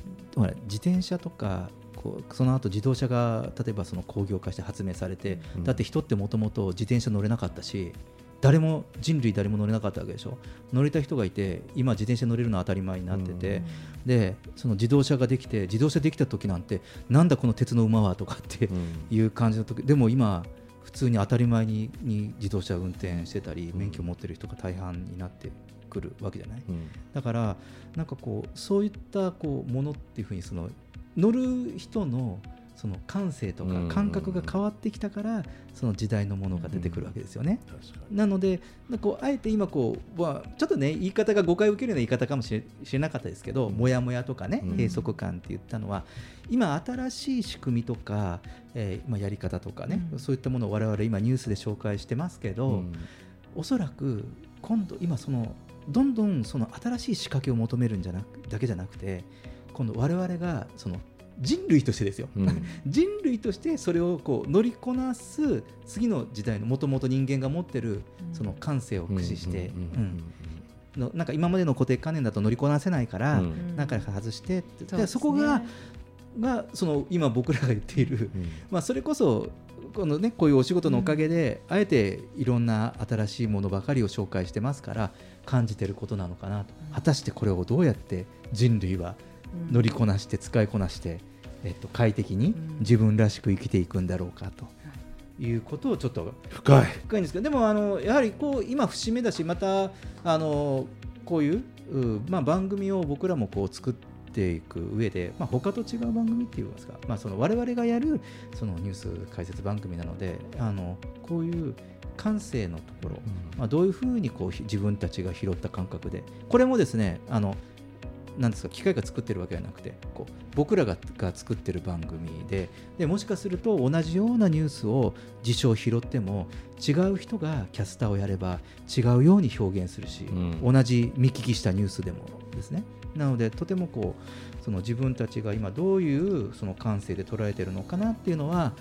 自転車とかこうその後自動車が例えばその工業化して発明されて、うん。だって人ってもともと自転車乗れなかったし誰も人類誰も乗れなかったわけでしょ？乗れた人がいて今自転車乗れるのは当たり前になってて、でその自動車ができて自動車できた時なんてなんだこの鉄の馬はとかっていう感じの時でも今普通に当たり前にに自動車運転してたり免許持ってる人が大半になってくるわけじゃない、うん。だからなんかこうそういったこうものっていうふうにその乗る人のその感性とうん。か感覚が変わってきたからその時代のものが出てくるわけですよね。なのでこうあえて今こう、まあ、ちょっとね言い方が誤解を受けるような言い方かもしれなかったですけど、もやもやとかねうん。閉塞感って言ったのは今新しい仕組みとか、えーまあ、やり方とかね、うん。そういったものを我々今ニュースで紹介してますけど、うん。おそらく今度今そのどんどんその新しい仕掛けを求めるんじゃなくだけじゃなくて今度我々がその人類としてですよ、うん。*laughs* 人類としてそれをこう乗りこなす次の時代のもともと人間が持ってるその感性を駆使して、のなんか今までの固定観念だと乗りこなせないから、うん。うん中から外してってそうですね。でそこががその今僕らが言っている、うん。まあ、それこそこの、ね、こういうお仕事のおかげで、あえていろんな新しいものばかりを紹介してますから感じてることなのかなと、果たしてこれをどうやって人類は乗りこなして使いこなして、えっと、快適にうん。自分らしく生きていくんだろうかと。い。うことをちょっと深い。深いんですけどでもあのやはりこう今節目だしまたあのこういううまあ、番組を僕らもこう作っていく上で、まあ、他と違う番組っていうんですか、まあ、その我々がやるそのニュース解説番組なのであのこういう感性のところ、まあ、どういうふうにこうひ自分たちが拾った感覚でこれもですねあのなんですか機械が作ってるわけじゃなくてこう僕らがが作ってる番組ででもしかすると同じようなニュースを事象拾っても違う人がキャスターをやれば違うように表現するし、うん。同じ見聞きしたニュースでもですねなのでとてもこうその自分たちが今どういうその感性で捉えてるのかなっていうのは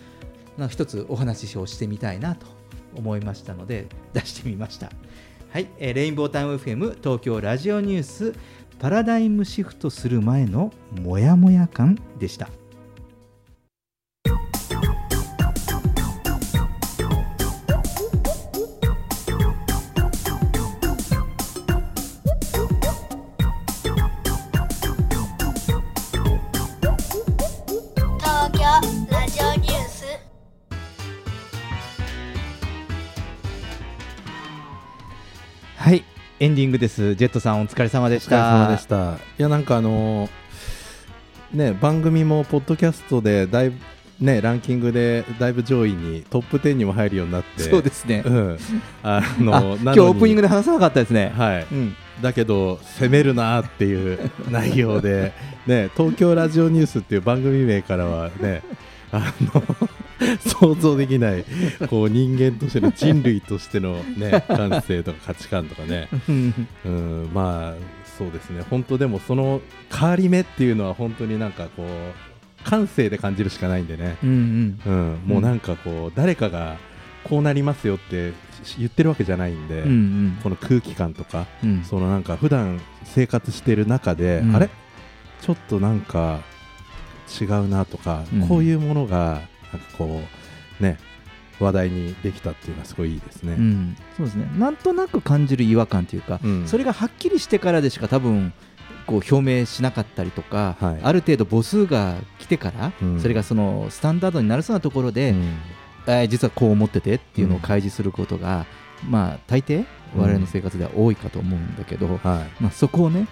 一つお話をしてみたいなと思いましたので出してみました。はい、えーレインボータウン FM 東京ラジオニュースパラダイムシフトする前のモヤモヤ感でした。エンディングです。ジェットさんお疲れ様でしお疲れ様た。でしたいやなんかあのーね番組もポッドキャストでだいぶねランキングでだいぶ上位にトップ10にも入るようになってそうですね。うんああの今日オープニングでで話さなかったですね。はいうん、だけど攻めるなーっていう *laughs* 内容でね東京ラジオニュースっていう番組名からはねあの想像できないこう人間としての人類としてのね感性とか価値観とかね。うんまあそうですね。本当でもその変わり目っていうのは本当になんかこう感性で感じるしかないんでね、うんうん。うん、もうなんかこう誰かがこうなりますよって言ってるわけじゃないんで、うんうん。この空気感とかうん。そのなんか普段生活してる中で、うん。あれ？ちょっとなんか違うなとか、うん。こういうものがなんかこうね話題にできたっていうのはすごいいいですね。うん。そうですね。なんとなく感じる違和感というか、うん。それがはっきりしてからでしか多分こう表明しなかったりとか、はい。ある程度母数が来てから、うん。それがそのスタンダードになるそうなところで、うん。えー実はこう思っててっていうのを開示することが、まあ大抵我々の生活では多いかと思うんだけど、はまあ、そこをね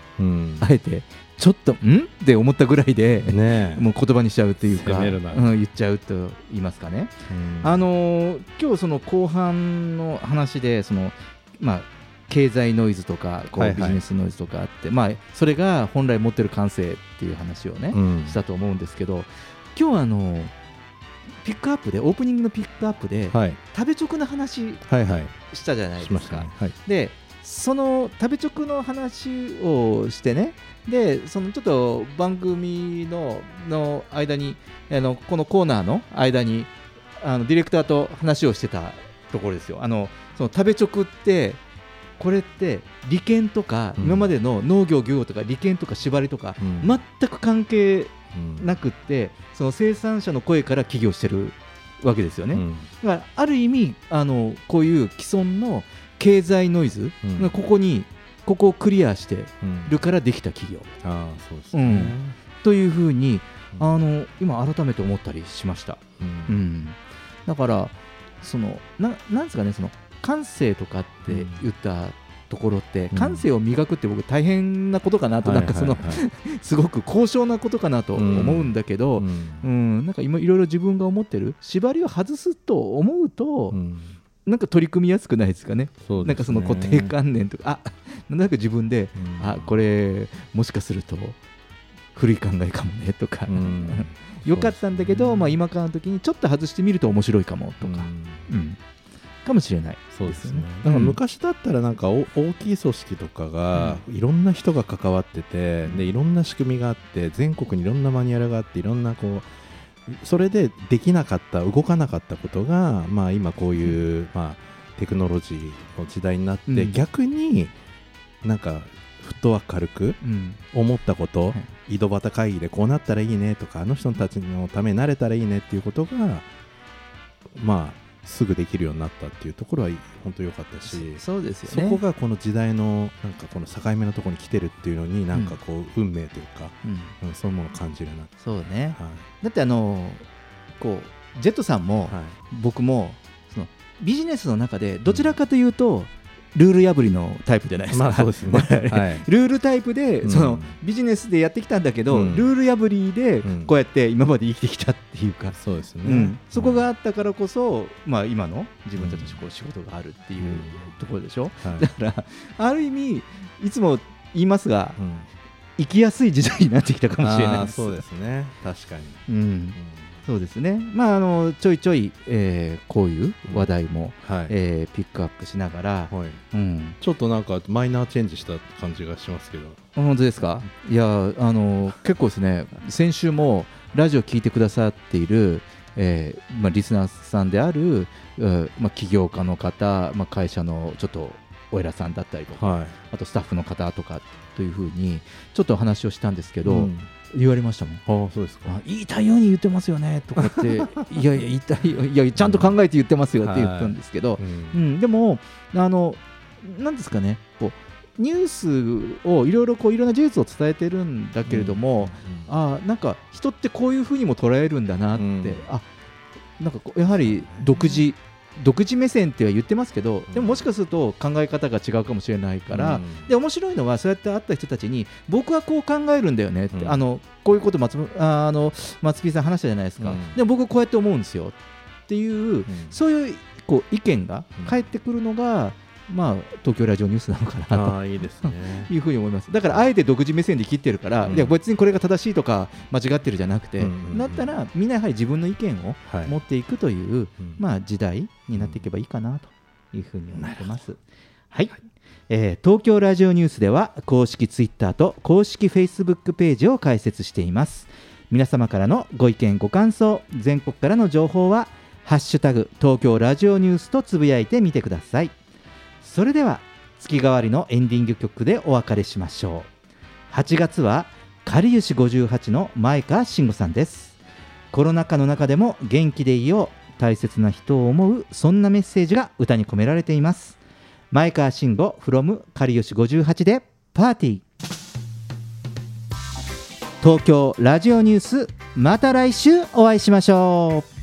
あえてちょっとん？って思ったぐらいで、ねえ。もう言葉にしちゃうというか、うん、言っちゃうと言いますかね。うん。あのー今日その後半の話でその、まあ、経済ノイズとかこう、はいはい。ビジネスノイズとかあって、まあ、それが本来持ってる感性っていう話をね、うん。したと思うんですけど今日はあのピックアップでオープニングのピックアップで、はい。食べ直の話はいはい。したじゃないでか。しますしたね。はい。でその食べ直の話をしてね。でそのちょっと番組のの間にあのこのコーナーの間にあのディレクターと話をしてたところですよ。あのその食べ直ってこれって利権とか、うん。今までの農業漁業とか利権とか縛りとか、うん。全く関係うん。なくってその生産者の声から起業してるわけですよね。うん。だからある意味あのこういう既存の経済ノイズ、うん。ここにここをクリアしてうん。るからできた企業。ああそうですね、というふうにうん。あの今改めて思ったりしました、うん。うん、だからそのななんですかねその感性とかって言ったところって、うん。感性を磨くって僕大変なことかなと、なんかその、*laughs* すごく高尚なことかなと思うんだけど、ううんん。なんか今いろいろ自分が思ってる縛りを外すと思うと、うんなんか取り組みやすくないですかね？ね。なんかその固定観念とか。あなんとなく自分で、うん。あこれもしかすると古い考えかもねとか、うん。*laughs* よかったんだけど、まあ、今からの時にちょっと外してみると面白いかもとか、うん。かもしれない。そうですね。うんなんか昔だったらなんかお大きい組織とかがいろんな人が関わってて、でいろんな仕組みがあって全国にいろんなマニュアルがあっていろんなこうそれでできなかった動かなかったことがまあ今こういうまあテクノロジーの時代になって、うん。逆になんかフットワーク軽くうん。思ったこと、はい。井戸端会議でこうなったらいいねとかあの人たちのためになれたらいいねっていうことがまあすぐできるようになったっていうところは本当良かったしそうですよね。そこがこの時代のなんかこの境目のところに来てるっていうのになんかこう運命というか、うん。うんそういうものを感じるなそうね。はい。だってあのこうジェットさんも、はい。僕もそのビジネスの中でどちらかというと、ルール破りのタイプじゃないですか、まあそうですね。*laughs* はい。ルールタイプで、うん。そのビジネスでやってきたんだけど、うん。ルール破りでうん。こうやって今まで生きてきたっていうか、そうですね、うん。そこがあったからこそ、まあ、今の自分たちのこう仕事があるっていうところでしょ、はい。だからある意味いつも言いますがうん。生きやすい時代になってきたかもしれないです。そうですね。確かに、うん、そうですね、まあ、あのちょいちょい、えーこういう話題も、うんはい、えーピックアップしながら、はい、うん、ちょっとなんかマイナーチェンジした感じがしますけど。本当ですか？いやあの結構ですね先週もラジオ聞いてくださっている、えーまあ、リスナーさんである、うんまあ、起業家の方、まあ、会社のちょっとお偉さんだったりとか、はい。あとスタッフの方とかというふうにちょっとお話をしたんですけど、うん言われましたもん。ああそうですか。あ言いたいように言ってますよね。とかって *laughs* いやいや言いたいよ。いやちゃんと考えて言ってますよって言ったんですけど、うん。うん、でもあのなんですかね。こうニュースをいろいろこういろんな事実を伝えてるんだけれども、あなんか人ってこういうふうにも捉えるんだなって、うん。あなんかこうやはり独自独自目線っては言ってますけどでももしかすると考え方が違うかもしれないから、うん。で面白いのはそうやって会った人たちに僕はこう考えるんだよねって、うん。あのこういうこと松ああの松木さん話したじゃないですか、うん。でも僕はこうやって思うんですよっていう、そういうこう意見が返ってくるのが、まあ、東京ラジオニュースなのかなと。いいですね。いうふうに思います。だからあえて独自目線で切ってるから、うん。いや別にこれが正しいとか間違ってるじゃなくて、うんうんうん。だったらみんなやはり自分の意見をはい。持っていくという、うん。まあ、時代になっていけばいいかなというふうに思ってます。はい、えー東京ラジオニュースでは公式ツイッターと公式フェイスブックページを開設しています。皆様からのご意見ご感想全国からの情報は「ハッシュタグ東京ラジオニュース」とつぶやいてみてくださいそれでは月替わりのエンディング曲でお別れしましょう。8月はかりゆし58の前川慎吾さんです。コロナ禍の中でも元気でいよう大切な人を思うそんなメッセージが歌に込められています。前川慎吾 from かりゆし58でパーティー。東京ラジオニュースまた来週お会いしましょう。